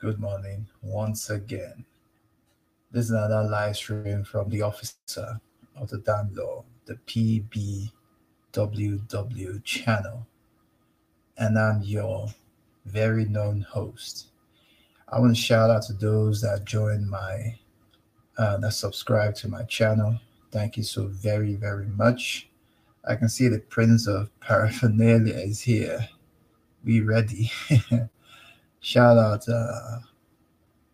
Good morning once again. This is another live stream from the officer of the damn law, the PBWW channel. And I'm your very known host. I want to shout out to those that joined my, uh, that subscribe to my channel. Thank you so very, very much. I can see the Prince of Paraphernalia is here. Be ready. Shout out uh,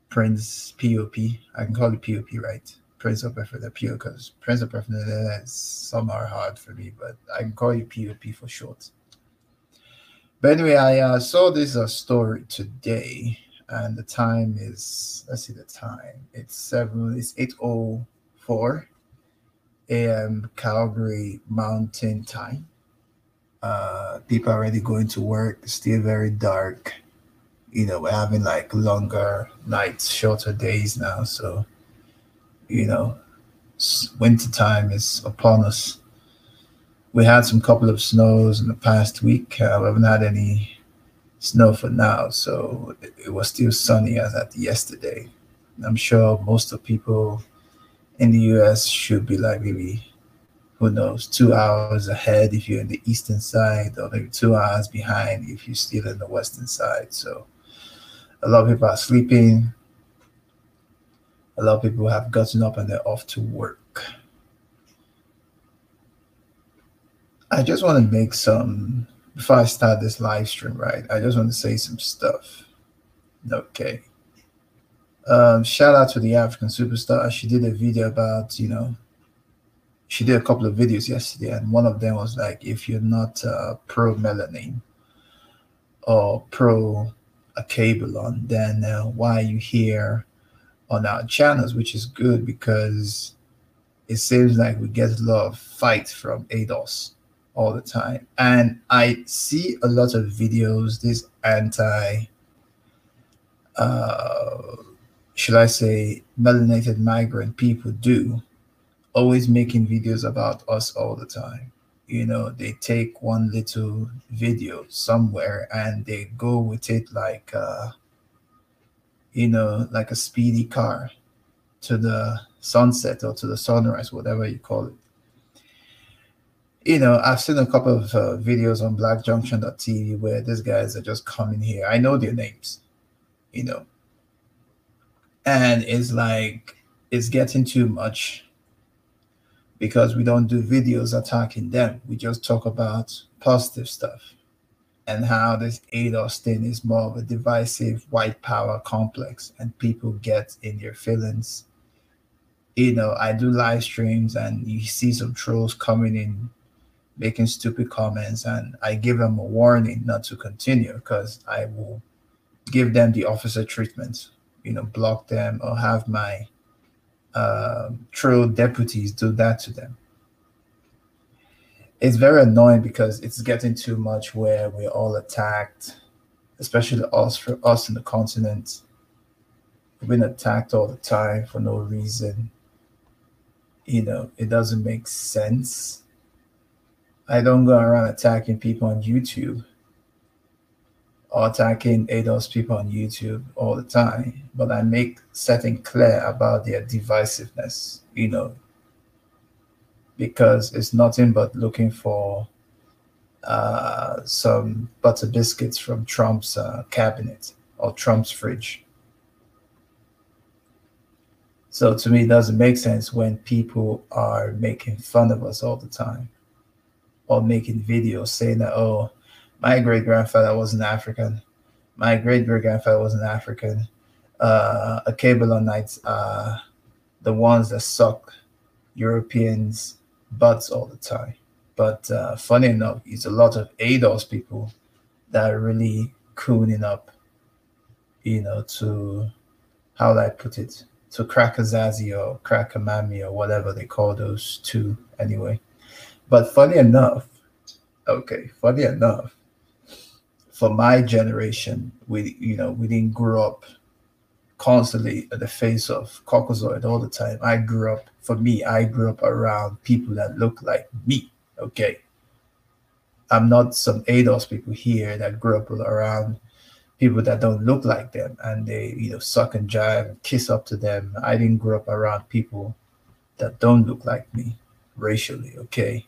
Prince POP. I can call it POP, right? Prince of Paraphernalia because Prince of Paraphernalia is somehow hard for me, but I can call you POP for short. But anyway, I uh, saw this uh, story today, and the time is let's see the time. It's seven. It's eight oh four a.m. Calgary Mountain Time. Uh, people already going to work. Still very dark. You know, we're having like longer nights, shorter days now. So, you know, winter time is upon us. We had some couple of snows in the past week. Uh, we haven't had any snow for now, so it, it was still sunny as at yesterday. I'm sure most of people in the US should be like maybe who knows two hours ahead if you're in the eastern side or maybe two hours behind if you're still in the western side so a lot of people are sleeping. A lot of people have gotten up and they're off to work. I just want to make some before i start this live stream right i just want to say some stuff. Okay. Um, shout out to the African superstar. She did a video about, you know, she did a couple of videos yesterday, and one of them was like, if you're not uh, pro melanin or pro Akebulan, then uh, why are you here on our channels? Which is good because it seems like we get a lot of fight from ADOS all the time. And I see a lot of videos, this anti uh should I say, melanated migrant people do, always making videos about us all the time. You know, they take one little video somewhere and they go with it like, uh, you know, like a speedy car to the sunset or to the sunrise, whatever you call it. You know, I've seen a couple of uh, videos on blackjunction.tv where these guys are just coming here. I know their names, you know, and it's like it's getting too much because we don't do videos attacking them. We just talk about positive stuff and how this ADOS thing is more of a divisive white power complex and people get in their feelings. You know i do live streams and you see some trolls coming in making stupid comments and i give them a warning not to continue because i will give them the officer treatment you know, block them or have my uh, troll deputies do that to them. It's very annoying because it's getting too much where we're all attacked, especially us for us in the continent. We've been attacked all the time for no reason. You know, it doesn't make sense. I don't go around attacking people on YouTube or attacking ADOS people on YouTube all the time, but I make certain clear about their divisiveness, you know, because it's nothing but looking for uh, some butter biscuits from Trump's uh, cabinet. or Trump's fridge. So to me, it doesn't make sense when people are making fun of us all the time or making videos saying that, oh, my great grandfather was an African, my great great grandfather was an African. Uh, Akebulanites are the ones that suck Europeans' butts all the time. But uh, funny enough, it's a lot of ADOS people that are really cooning up, you know, to how do I put it, to crack a Zazie or crack a Mammy or whatever they call those two anyway. But funny enough, okay, funny enough, for my generation, we you know we didn't grow up constantly at the face of Caucasoid all the time. I grew up, for me, I grew up around people that look like me. Okay. I'm not some ADOS people here that grew up around people that don't look like them and they, you know, suck and jive and kiss up to them. I didn't grow up around people that don't look like me racially. Okay.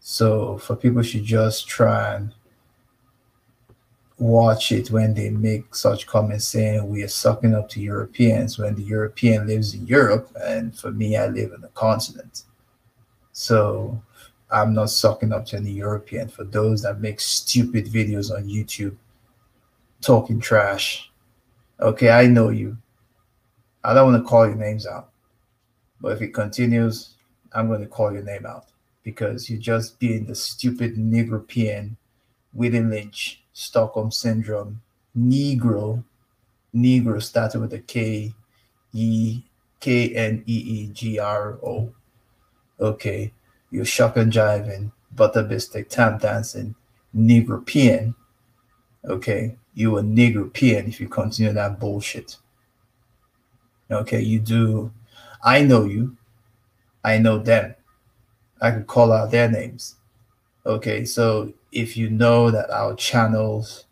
So for people should just try and watch it when they make such comments saying we are sucking up to Europeans when the European lives in Europe and for me I live in the continent. So I'm not sucking up to any European for those that make stupid videos on YouTube talking trash. Okay, I know you. I don't want to call your names out. But if it continues, I'm going to call your name out because you're just being the stupid Negropean Willie Lynch Stockholm Syndrome, Negro, Negro started with a K, E, K N E E G R O. Okay, you're shotgun jiving, butter biscuit, tap dancing, Negropean. Okay, you a Negropean if you continue that bullshit. Okay, you do. I know you. I know them. I can call out their names. Okay, so if you know that our channels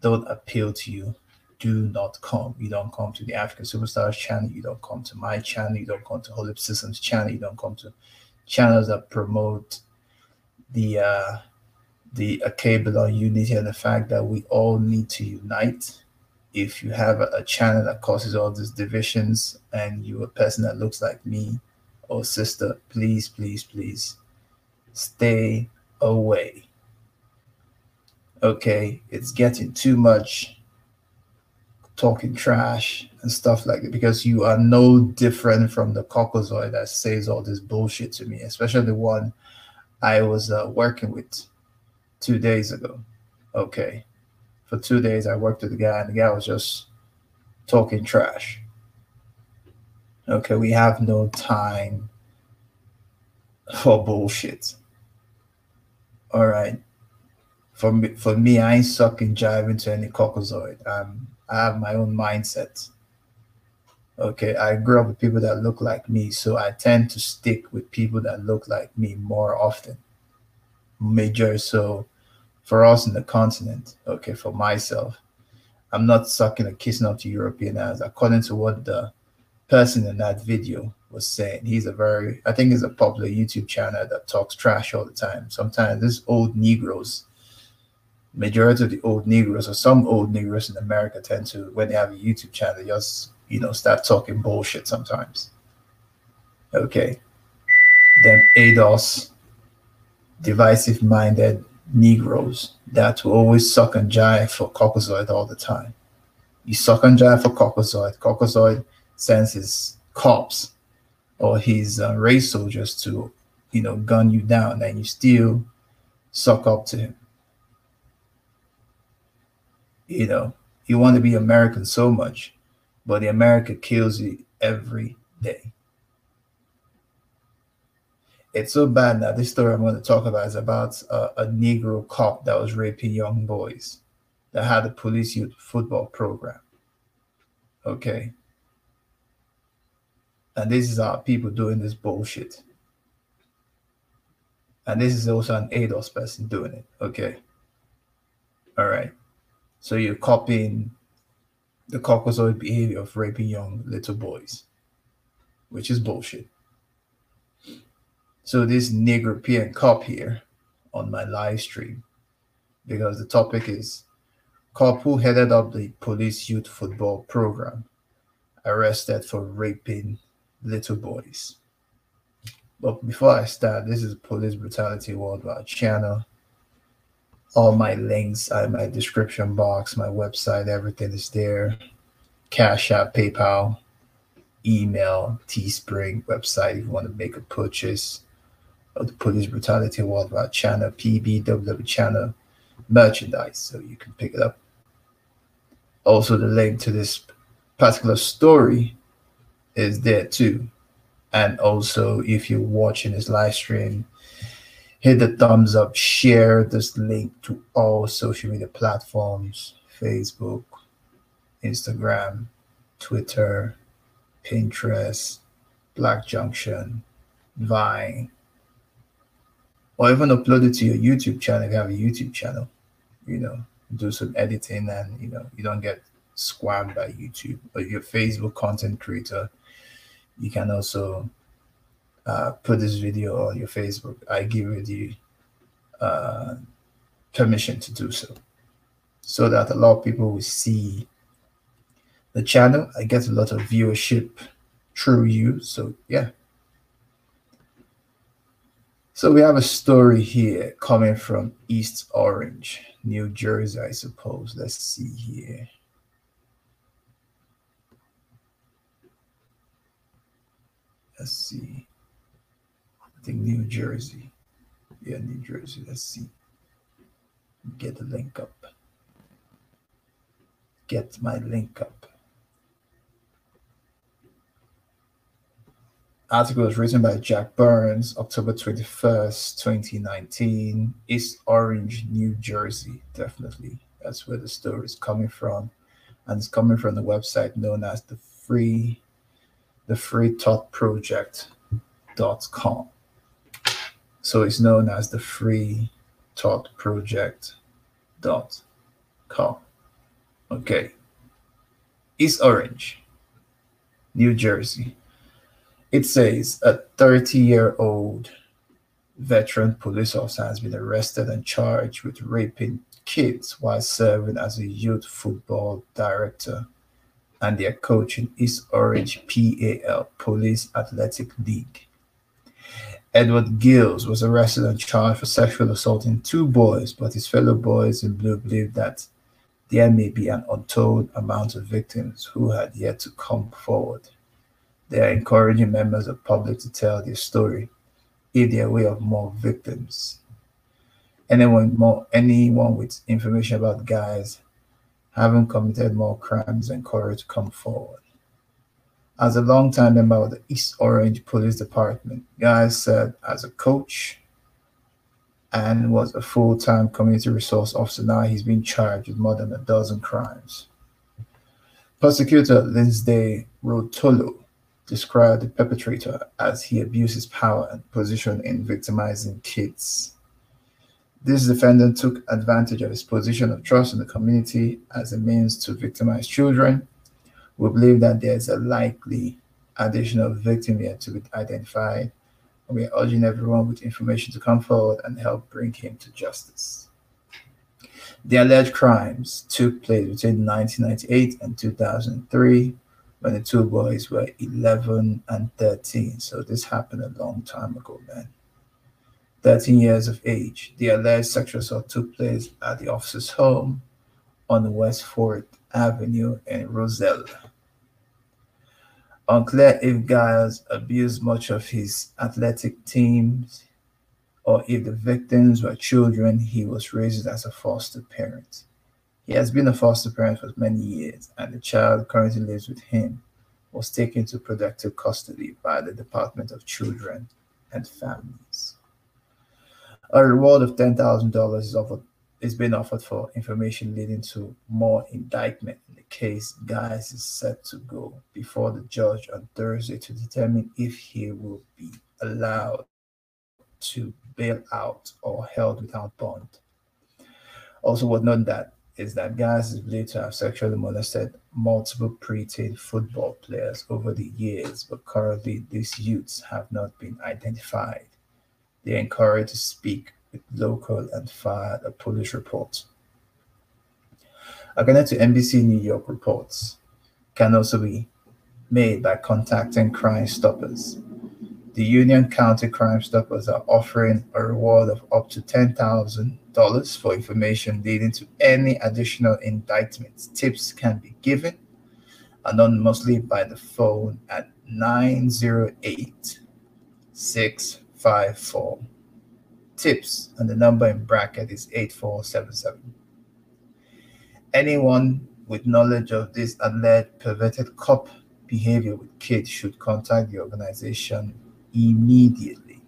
don't appeal to you, do not come. You don't come to the African Superstars channel. You don't come to my channel. You don't come to Holy Systems channel. You don't come to channels that promote the uh, the Akebulan unity and the fact that we all need to unite. If you have a, a channel that causes all these divisions and you're a person that looks like me or sister, please, please, please stay away okay, it's getting too much talking trash and stuff like that because you are no different from the caucasoid that says all this bullshit to me, especially the one I was uh, working with two days ago. Okay. For two days, I worked with the guy, and the guy was just talking trash. Okay, we have no time for bullshit. All right for me, for me, I ain't sucking jive into any caucasoid. Um, I have my own mindset. Okay, I grew up with people that look like me, so I tend to stick with people that look like me more often. Major, so for us in the continent, okay, for myself, I'm not sucking or kissing up to European as according to what the person in that video was saying. He's a very, I think he's a popular YouTube channel that talks trash all the time. Sometimes these old Negroes majority of the old Negroes or some old Negroes in America tend to, when they have a YouTube channel, just, you know, start talking bullshit sometimes. Okay. Then ADOS, divisive minded Negroes that will always suck and jive for Caucasoid all the time. You suck and jive for Caucasoid. Caucasoid sends his cops or his uh, race soldiers to, you know, gun you down and you still suck up to him you know, you want to be American so much, but the America kills you every day. It's so bad now. This story I'm going to talk about is about a, a Negro cop that was raping young boys that had a police youth football program. Okay. And this is our people doing this bullshit. And this is also an ADOS person doing it. Okay. All right. So you're copying the Caucasoid behavior of raping young little boys, which is bullshit. So this Negropean cop here on my live stream, because the topic is cop who headed up the police youth football program, arrested for raping little boys. But before I start, this is Police Brutality Worldwide channel. All my links are in my description box, my website, everything is there. Cash App, PayPal, email, Teespring, website if you want to make a purchase of the Police Brutality Worldwide channel, PBWW channel merchandise, so you can pick it up. Also, the link to this particular story is there too. And also, if you're watching this live stream, hit the thumbs up, share this link to all social media platforms Facebook, Instagram, Twitter, Pinterest, Black Junction, Vine, or even upload it to your YouTube channel if you have a YouTube channel. You know, do some editing and you know you don't get squammed by YouTube. But your Facebook content creator, you can also uh, put this video on your Facebook. I give you the uh, permission to do so, so that a lot of people will see the channel. I get a lot of viewership through you. So yeah. So we have a story here coming from East Orange, New Jersey, I suppose. Let's see here. Let's see. I think New Jersey. Yeah, New Jersey. Let's see. Get the link up. Get my link up. Article was written by Jack Burns, October 21st, 2019. East Orange, New Jersey. Definitely. That's where the story is coming from. And it's coming from the website known as the Free the Free Project.com. So it's known as the Free Project.com. Okay. East Orange, New Jersey. It says a 30 year old veteran police officer has been arrested and charged with raping kids while serving as a youth football director and their coach in East Orange PAL Police Athletic League. Edward Gills was arrested and charged for sexual assaulting two boys, but his fellow boys in blue believe that there may be an untold amount of victims who had yet to come forward. They are encouraging members of public to tell their story if they are aware of more victims. Anyone more anyone with information about guys having committed more crimes encouraged to come forward. As a longtime member of the East Orange Police Department, Guy served as a coach and was a full-time community resource officer. Now he's been charged with more than a dozen crimes. Prosecutor Lyndsay Ruotolo described the perpetrator as he abused his power and position in victimizing kids. This defendant took advantage of his position of trust in the community as a means to victimize children. We believe that there is a likely additional victim yet to be identified. We are urging everyone with information to come forward and help bring him to justice. The alleged crimes took place between 1998 and 2003 when the two boys were 11 and 13. So this happened a long time ago, man. 13 years of age. The alleged sexual assault took place at the officer's home on West Fourth Avenue in Roselle. Unclear if Giles abused much of his athletic teams or if the victims were children he was raised as a foster parent. He has been a foster parent for many years, and the child currently lives with him was taken to protective custody by the Department of Children and Families. A reward of $10,000 is offered is being offered for information leading to more indictment in the case. Guys is set to go before the judge on Thursday to determine if he will be allowed to bail out or held without bond. Also, what note that is that Guys is believed to have sexually molested multiple preteen football players over the years, but currently these youths have not been identified. They encouraged to speak with local and file a police report. According to NBC New York reports, can also be made by contacting Crime Stoppers. The Union County Crime Stoppers are offering a reward of up to $10,000 for information leading to any additional indictments. Tips can be given anonymously by the phone at 908 654 tips and the number in bracket is 8477 anyone with knowledge of this alleged perverted cop behavior with kids should contact the organization immediately.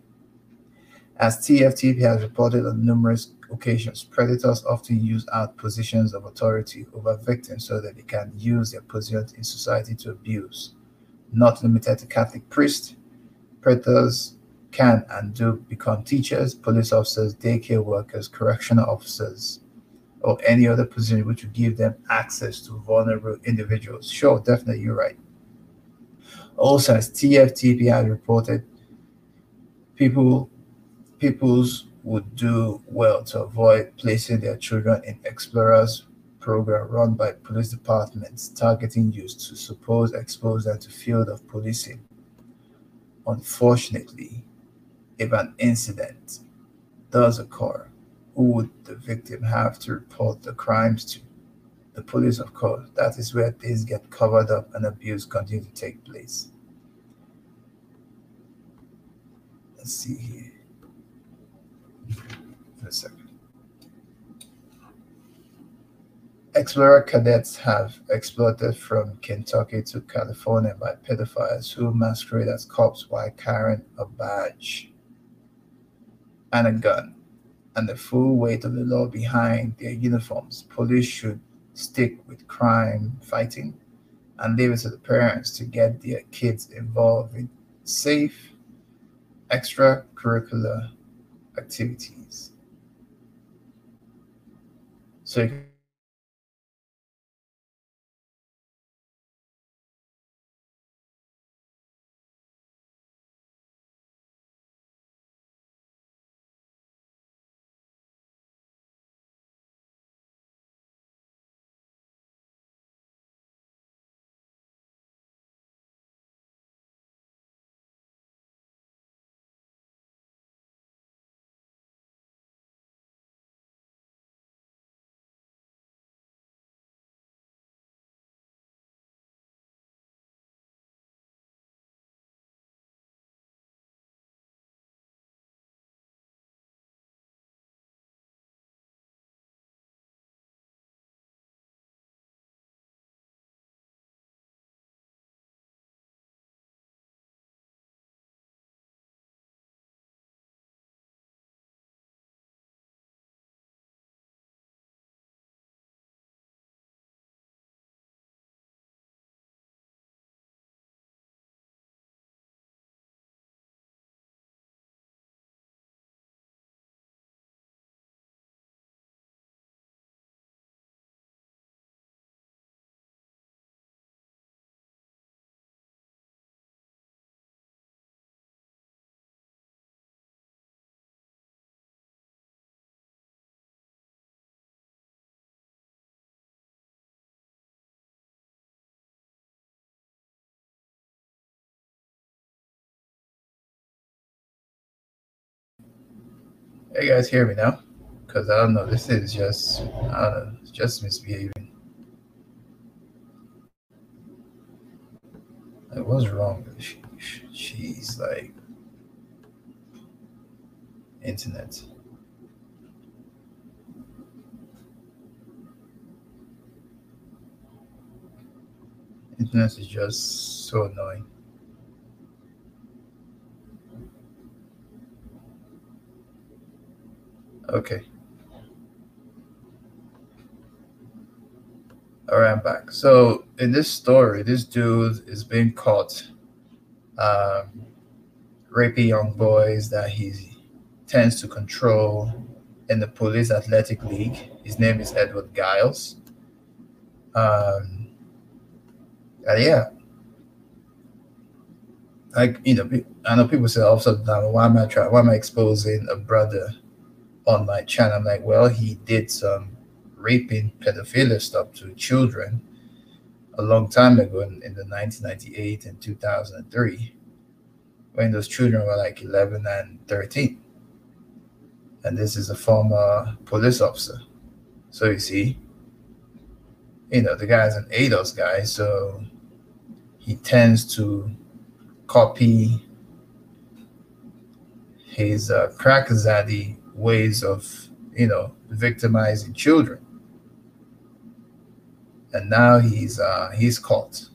As TFTP has reported on numerous occasions, predators often use out positions of authority over victims so that they can use their position in society to abuse. Not limited to Catholic priests, predators can and do become teachers, police officers, daycare workers, correctional officers, or any other position which would give them access to vulnerable individuals. Sure, definitely, you're right. Also, as TFTP reported, people peoples would do well to avoid placing their children in explorers program run by police departments targeting youth to suppose expose them to field of policing. Unfortunately, if an incident does occur, who would the victim have to report the crimes to? The police, of course. That is where things get covered up and abuse continue to take place. Let's see here. For a second. Explorer cadets have exploited from Kentucky to California by pedophiles who masquerade as cops while carrying a badge and a gun and the full weight of the law behind their uniforms. Police should stick with crime fighting and leave it to the parents to get their kids involved in safe extracurricular activities. So Hey guys, hear me now? Because I don't know, this is just, I don't know, it's just misbehaving. Like, what's wrong with she, she's like internet? Internet is just so annoying. Okay. All right, I'm back. So in this story, this dude is being caught um, raping young boys that he tends to control in the Police Athletic League. His name is Edward Giles. Um, and yeah, like you know, I know people say also, why am I trying? Why am I exposing a brother on my channel. I'm like, well, he did some raping pedophilia stuff to children a long time ago in, in the 1998 and 2003 when those children were like 11 and 13 and this is a former police officer so you see you know the guy's an ADOS guy so he tends to copy his uh, crack zaddy ways of you know victimizing children and now he's uh, he's caught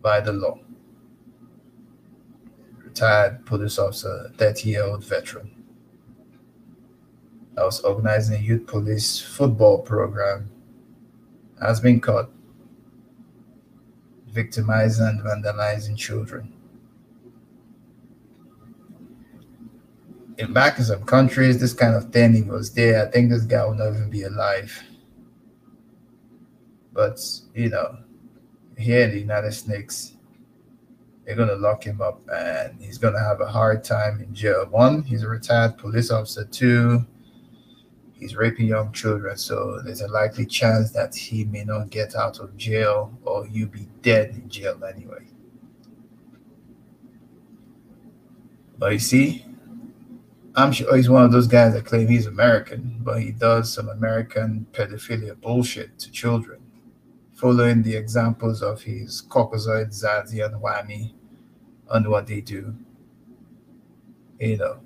by the law. Retired police officer, 30 year old veteran. I was organizing a youth police football program has been caught victimizing and vandalizing children. In back in some countries, this kind of thing was there. I think this guy will not even be alive. But you know, here in the United States, they're gonna lock him up and he's gonna have a hard time in jail. One, he's a retired police officer. Two, he's raping young children, so there's a likely chance that he may not get out of jail or you'll be dead in jail anyway. But you see, I'm sure he's one of those guys that claim he's American, but he does some American pedophilia bullshit to children following the examples of his Caucasoid, Zazie, and Whammy and what they do. You know,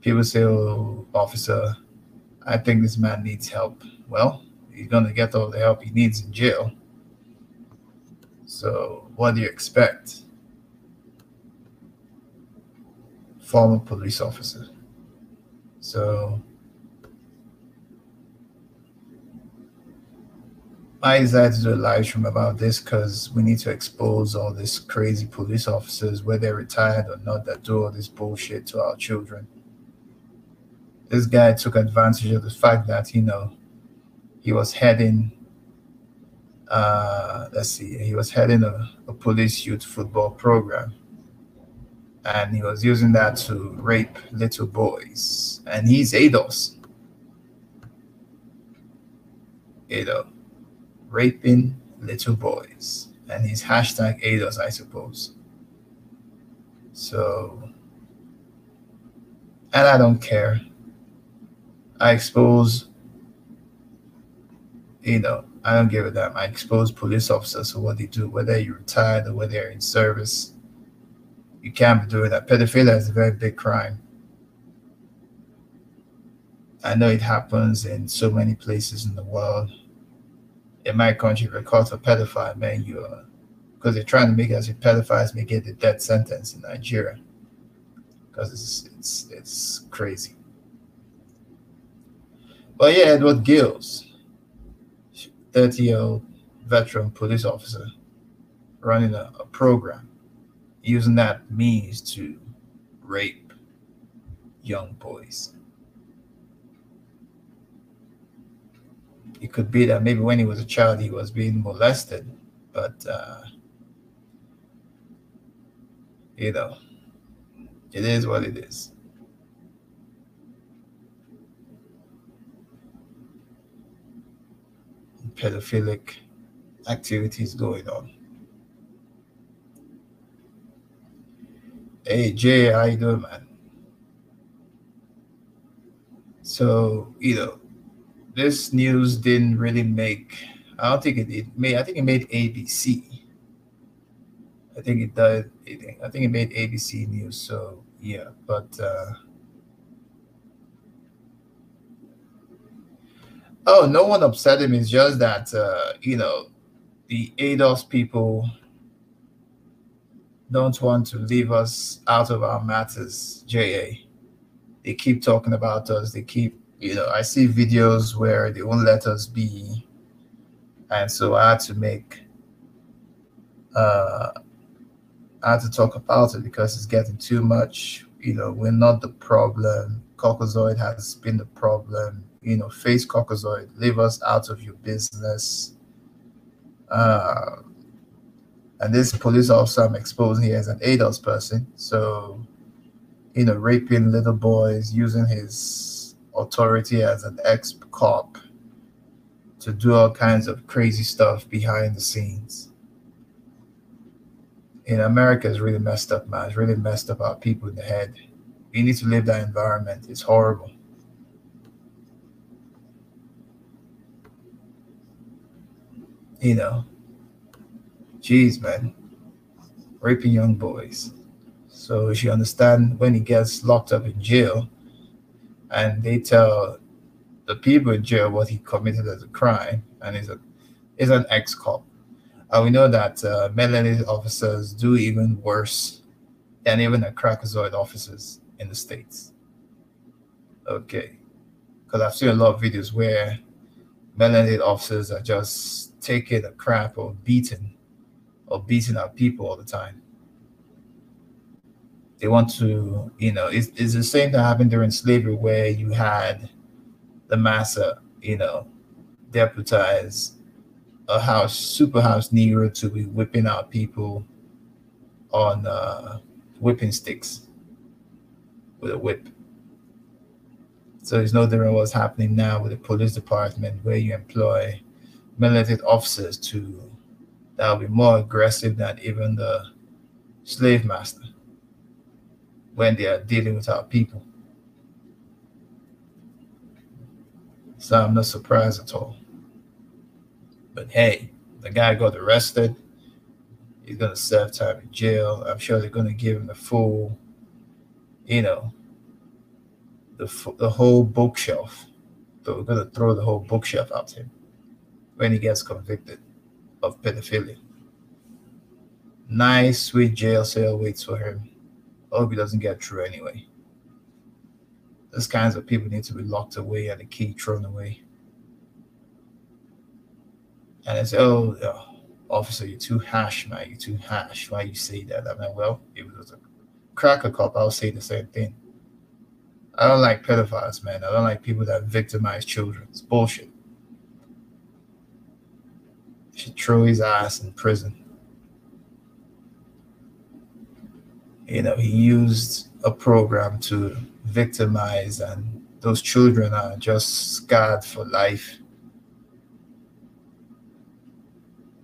people say, oh, officer, I think this man needs help. Well, he's going to get all the help he needs in jail. So, what do you expect? Former police officer. So, I decided to do a live stream about this because we need to expose all these crazy police officers, whether retired or not, that do all this bullshit to our children. This guy took advantage of the fact that, you know, he was heading, uh, let's see, he was heading a, a police youth football program. And he was using that to rape little boys. And he's ADOS. Know, raping little boys. And he's hashtag ADOS, I suppose. So, and I don't care. I expose, you know, I don't give a damn. I expose police officers for what they do, whether you're retired or whether you're in service. You can't be doing that. Pedophilia is a very big crime. I know it happens in so many places in the world in my country, if you're caught a pedophile, man, you are because they're trying to make us pedophiles may get the death sentence in Nigeria because it's it's it's crazy. But yeah, Edward Gills, 30 year old veteran police officer, running a, a program using that means to rape young boys. it could be that maybe when he was a child he was being molested, but uh, you know, it is what it is. Pedophilic activities going on. Hey Jay, how you doing, man? So you know, this news didn't really make. I don't think it, it made. I think it made ABC. I think it did. I think it made ABC News. So yeah, but uh, oh, no one upset him. It's just that uh, you know the ADOS people don't want to leave us out of our matters. JA, they keep talking about us. They keep you know, I see videos where they won't let us be. And so I had to make, uh, I had to talk about it because it's getting too much. You know, we're not the problem. Caucasoid has been the problem. You know, face Caucasoid, leave us out of your business. Uh, and this police officer I'm exposing here as an ADOS person. So, you know, raping little boys, using his authority as an ex cop to do all kinds of crazy stuff behind the scenes. In America, it's really messed up, man. It's really messed up our people in the head. You need to live that environment. It's horrible. You know, jeez, man, raping young boys. So as you understand when he gets locked up in jail, and they tell the people in jail what he committed as a crime, and he's a is an ex cop. And we know that uh, officers do even worse than even the crackazoid officers in the states. Okay, because I've seen a lot of videos where melanated officers are just taking a crap or beating or beating up people all the time. They want to, you know, it's, it's the same that happened during slavery where you had the massa, you know, deputize a house, super house Negro to be whipping out people on uh, whipping sticks with a whip. So it's no different what's happening now with the police department where you employ military officers to that will be more aggressive than even the slave master when they are dealing with our people. So I'm not surprised at all. But hey, the guy got arrested. He's gonna serve time in jail. I'm sure they're gonna give him the full, you know, the the whole bookshelf. So we're gonna throw the whole bookshelf at him when he gets convicted of pedophilia. Nice, sweet jail cell waits for him. Hope he doesn't get through anyway. Those kinds of people need to be locked away and the key thrown away. And I say, oh, oh, officer, you're too harsh, man. You're too harsh. Why you say that? I mean, well, if it was a cracker cop, I'll say the same thing. I don't like pedophiles, man. I don't like people that victimize children. It's bullshit. Should threw his ass in prison. You know, he used a program to victimize, and those children are just scarred for life.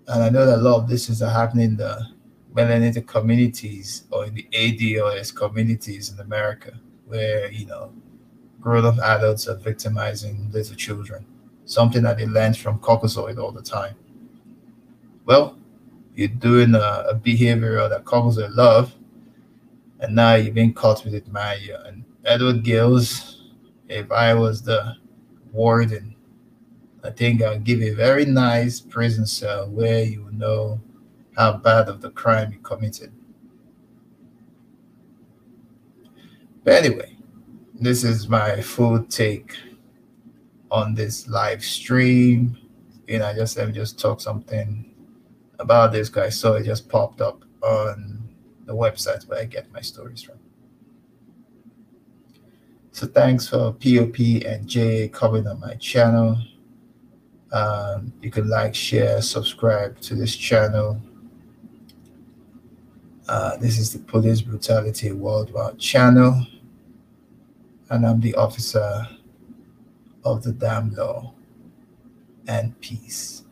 And I know that a lot of this is happening in the melanated communities or in the ADOS communities in America, where, you know, grown up adults are victimizing little children, something that they learned from Caucasoid all the time. Well, you're doing a, a behavior that Caucasoid love, and now you've been caught with it, man. And Edward Gills, if I was the warden, I think I'll give you a very nice prison cell where you know how bad of the crime you committed. But anyway, this is my full take on this live stream. You know, I just let me just talk something about this guy. So it just popped up on the website where I get my stories from. So thanks for POP and J coming on my channel. Um, you can like, share, subscribe to this channel. Uh, this is the Police Brutality Worldwide channel, and I'm the officer of the damn law and peace.